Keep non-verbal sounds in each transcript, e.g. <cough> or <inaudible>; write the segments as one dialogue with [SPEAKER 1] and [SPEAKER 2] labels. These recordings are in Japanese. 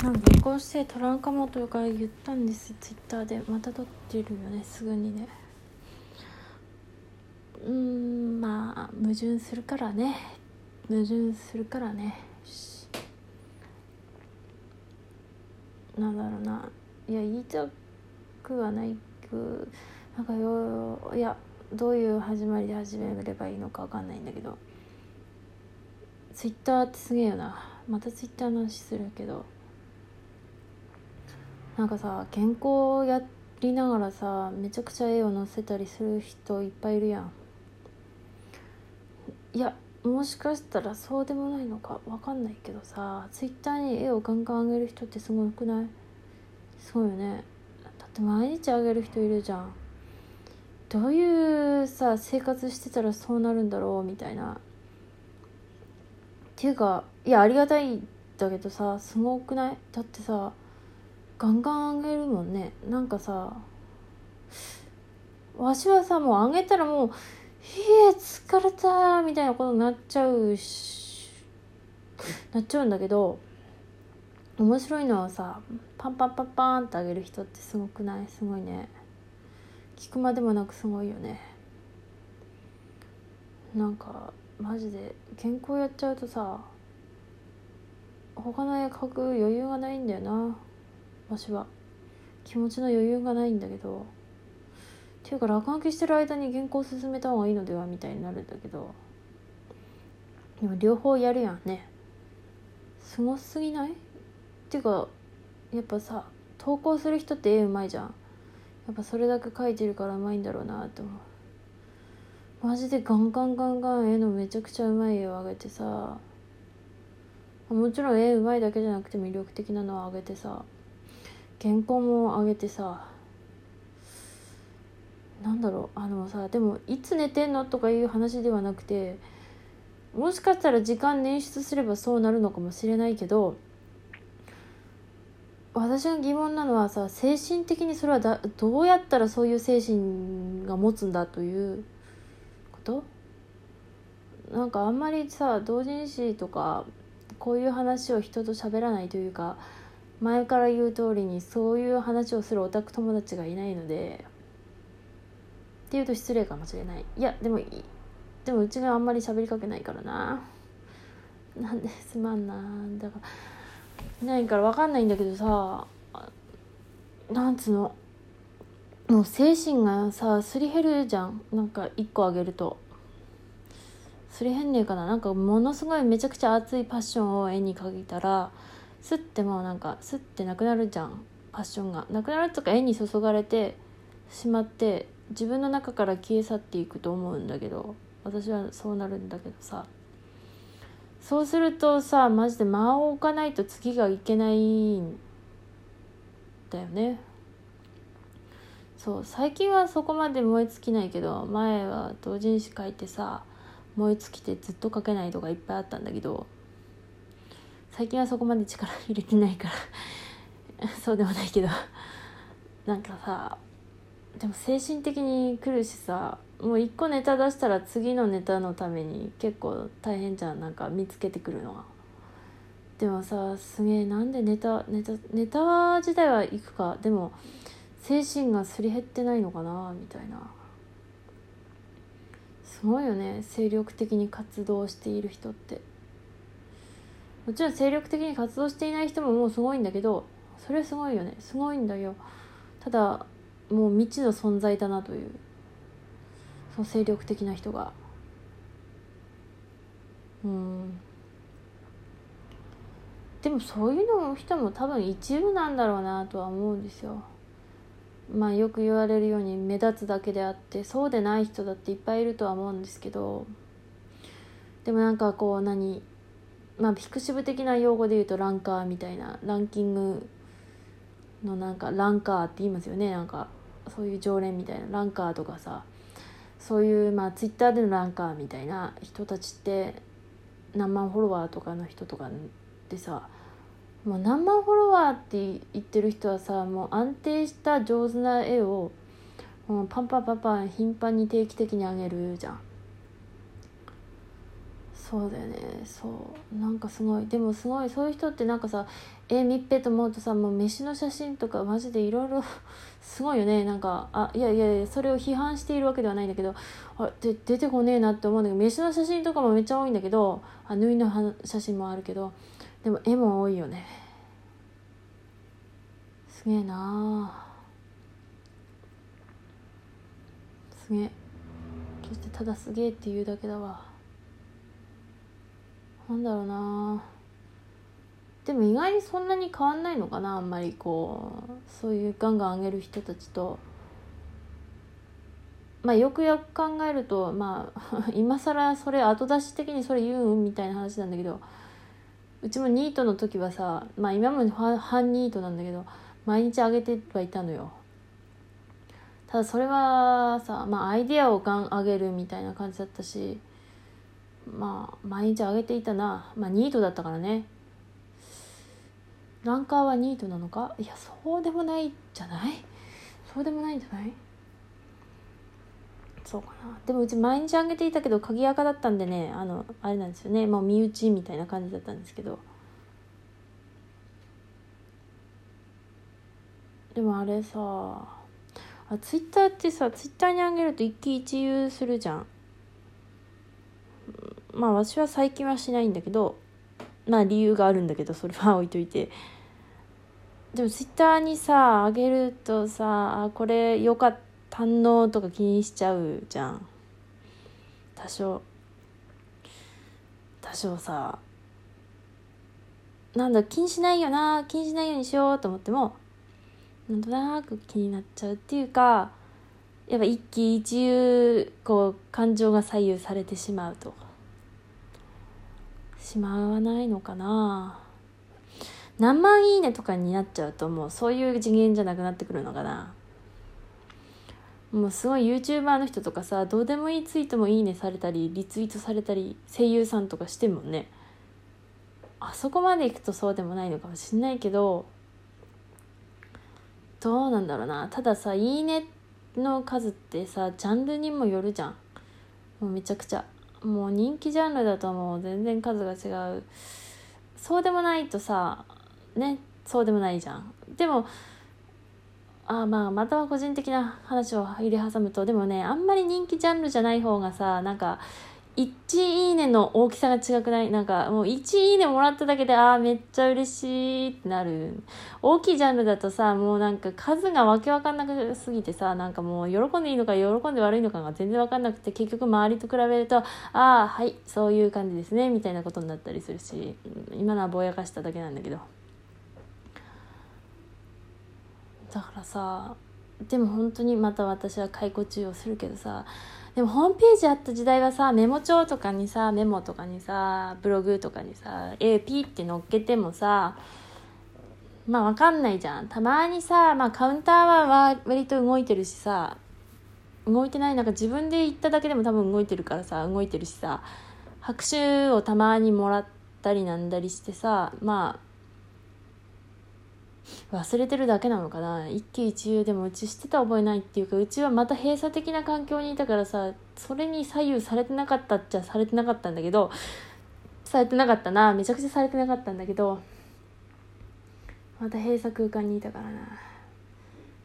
[SPEAKER 1] なんか結婚して撮らんかもとか言ったんです。ツイッターで。また撮ってるよね。すぐにね。うんまあ矛盾するからね。矛盾するからね。なんだろうな。いや言いたくはないくなんかよいやどういう始まりで始めればいいのか分かんないんだけど。ツイッターってすげえよな。またツイッターの話するけど。なんかさ健康やりながらさめちゃくちゃ絵を載せたりする人いっぱいいるやん。いやもしかしたらそうでもないのかわかんないけどさツイッターに絵をガンガン上げる人ってすごくない？すごいよね。だって毎日上げる人いるじゃん。どういうさ生活してたらそうなるんだろう？みたいな。っていうかいやありがたいだけどさすごくない？だってさガンガン上げるもんね。なんかさわしはさもう上げたらもう「ひえ疲れた」みたいなことになっちゃうしなっちゃうんだけど面白いのはさパンパンパンパンって上げる人ってすごくない？すごいね。聞くまでもなくすごいよね。なんかマジで健康やっちゃうとさ他の絵描く余裕がないんだよな。わしは気持ちの余裕がないんだけどっていうか落書きしてる間に原稿を進めた方がいいのではみたいになるんだけどでも両方やるやんね。すごすぎない？っていうかやっぱさ投稿する人って絵うまいじゃん。やっぱそれだけ描いてるからうまいんだろうなって思う。マジでガンガンガンガン絵のめちゃくちゃうまい絵をあげてさもちろん絵うまいだけじゃなくて魅力的なのをあげてさ原稿もあげてさなんだろうあのさでもいつ寝てんのとかいう話ではなくてもしかしたら時間捻出すればそうなるのかもしれないけど私が疑問なのはさ精神的にそれはだどうやったらそういう精神が持つんだということ？なんかあんまりさ同人誌とかこういう話を人と喋らないというか前から言う通りにそういう話をするオタク友達がいないのでっていうと失礼かもしれない。いやでもでもうちがあんまり喋りかけないからな。なんですまんなだからないから分かんないんだけどさなんつうの。もう精神がさすり減るじゃん。なんか1個あげると。すり減んねえかな。なんかものすごいめちゃくちゃ熱いパッションを絵に描いたらスッてもなんかスッてなくなるじゃん。パッションが。なくなるとか絵に注がれてしまって自分の中から消え去っていくと思うんだけど私はそうなるんだけどさ。そうするとさマジで間を置かないと次がいけないんだよね。そう最近はそこまで燃え尽きないけど前は同人誌書いてさ燃え尽きてずっと書けないとかいっぱいあったんだけど最近はそこまで力入れてないから。<laughs> そうでもないけど。なんかさでも精神的に来るしさもう一個ネタ出したら次のネタのために結構大変じゃん。なんか見つけてくるのがでもさすげえなんでネタネタネタ自体はいくか。でも精神がすり減ってないのかなみたいな。すごいよね精力的に活動している人って。もちろん精力的に活動していない人ももうすごいんだけどそれはすごいよね。すごいんだよ。ただもう未知の存在だなという。その精力的な人が。うん。でもそういうの人も多分一部なんだろうなとは思うんですよ。まあよく言われるように目立つだけであってそうでない人だっていっぱいいるとは思うんですけど。でもなんかこう何？まあピクシブ的な用語で言うとランカーみたいなランキングのなんかランカーって言いますよねなんか。そういう常連みたいなランカーとかさそういうまあツイッターでのランカーみたいな人たちって何万フォロワーとかの人とかってさもう何万フォロワーって言ってる人はさもう安定した上手な絵をもうパンパンパンパン頻繁に定期的にあげるじゃん。そうだよね。そう。なんかすごい。でもすごい。そういう人ってなんかさ絵見っぺと思うとさもう飯の写真とかマジでいろいろすごいよね。なんかあいやいやいやそれを批判しているわけではないんだけどあで出てこねえなって思うんだけど飯の写真とかもめっちゃ多いんだけどあ縫いの写真もあるけどでも絵も多いよね。すげえな。すげえ。そしてただすげえって言うだけだわ。なんだろうな。でも意外にそんなに変わんないのかなあんまりこうそういうガンガン上げる人たちと。まあよくよく考えるとまあ <laughs> 今更それ後出し的にそれ言うんみたいな話なんだけどうちもニートの時はさまあ今も半ニートなんだけど毎日上げてはいたのよ。ただそれはさまあアイデアをガン上げるみたいな感じだったしまあ毎日上げていたな。まあニートだったからね。ランカーはニートなのか？いやそうでもないじゃない？そうでもないんじゃない？そうかな。でもうち毎日あげていたけど鍵垢だったんでねあのあれなんですよね。もう身内みたいな感じだったんですけど。でもあれさあツイッターってさツイッターにあげると一喜一憂するじゃん。まあ私は最近はしないんだけどまあ理由があるんだけどそれは置いといて。でもツイッターにさあげるとさあこれよかったのとか気にしちゃうじゃん。多少。多少さ。なんだ気にしないよな。気にしないようにしようと思ってもなんとなく気になっちゃうっていうかやっぱ一喜一憂こう感情が左右されてしまうと。しまわないのかな。何万いいねとかになっちゃうともうそういう次元じゃなくなってくるのかな。もうすごい YouTuber の人とかさどうでもいいツイートもいいねされたりリツイートされたり声優さんとかしてもね。あそこまでいくとそうでもないのかもしんないけどどうなんだろうな。たださ「いいね」の数ってさジャンルにもよるじゃん。もうめちゃくちゃ。もう人気ジャンルだともう全然数が違う。そうでもないとさねそうでもないじゃん。でもあまあまたは個人的な話を入れ挟むとでもねあんまり人気ジャンルじゃない方がさなんか1いいねの大きさが違くない？なんかもう1いいねもらっただけでああめっちゃ嬉しいってなる。大きいジャンルだとさもうなんか数がわけわかんなくすぎてさなんかもう喜んでいいのか喜んで悪いのかが全然わかんなくて結局周りと比べるとああはいそういう感じですねみたいなことになったりするし今のはぼやかしただけなんだけど。だからさでも本当にまた私は解雇中をするけどさでもホームページあった時代はさメモ帳とかにさメモとかにさブログとかにさ AP って載っけてもさまあわかんないじゃん。たまにさ、まあ、カウンターは割と動いてるしさ動いてない。なんか自分で言っただけでも多分動いてるからさ動いてるしさ拍手をたまにもらったりなんだりしてさまあ忘れてるだけなのかな？一喜一憂でもうちしてた覚えないっていうかうちはまた閉鎖的な環境にいたからさそれに左右されてなかったっちゃされてなかったんだけどされてなかったなめちゃくちゃされてなかったんだけどまた閉鎖空間にいたからな。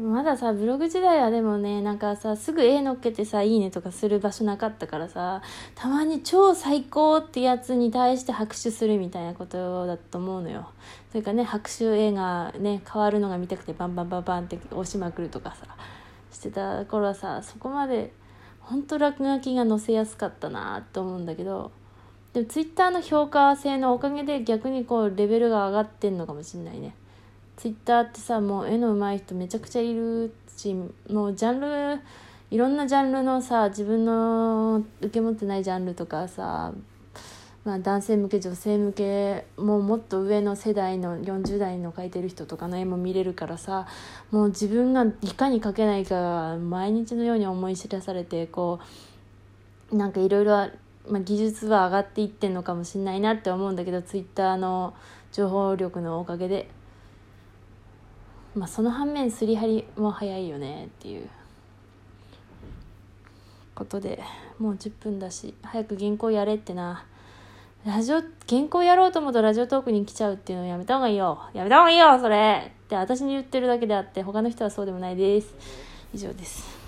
[SPEAKER 1] でもまださブログ時代はでもねなんかさすぐ絵乗っけてさ「いいね」とかする場所なかったからさたまに超最高ってやつに対して拍手するみたいなことだと思うのよ。それかね拍手絵がね変わるのが見たくてバンバンバンバンって押しまくるとかさしてた頃はさそこまで本当落書きが載せやすかったなと思うんだけどでもツイッターの評価制のおかげで逆にこうレベルが上がってんのかもしんないね。ツイッターってさもう絵の上手い人めちゃくちゃいるしもうジャンルいろんなジャンルのさ自分の受け持ってないジャンルとかさ、まあ、男性向け女性向けもうもっと上の世代の40代の描いてる人とかの絵も見れるからさもう自分がいかに描けないか毎日のように思い知らされてこうなんかいろいろ技術は上がっていってんのかもしれないなって思うんだけどツイッターの情報力のおかげで。まあその反面すり張りも早いよねっていうことでもう10分だし早く原稿やれってな。ラジオ原稿やろうと思うとラジオトークに来ちゃうっていうのやめた方がいいよ。やめた方がいいよそれ。って私に言ってるだけであって他の人はそうでもないです。以上です。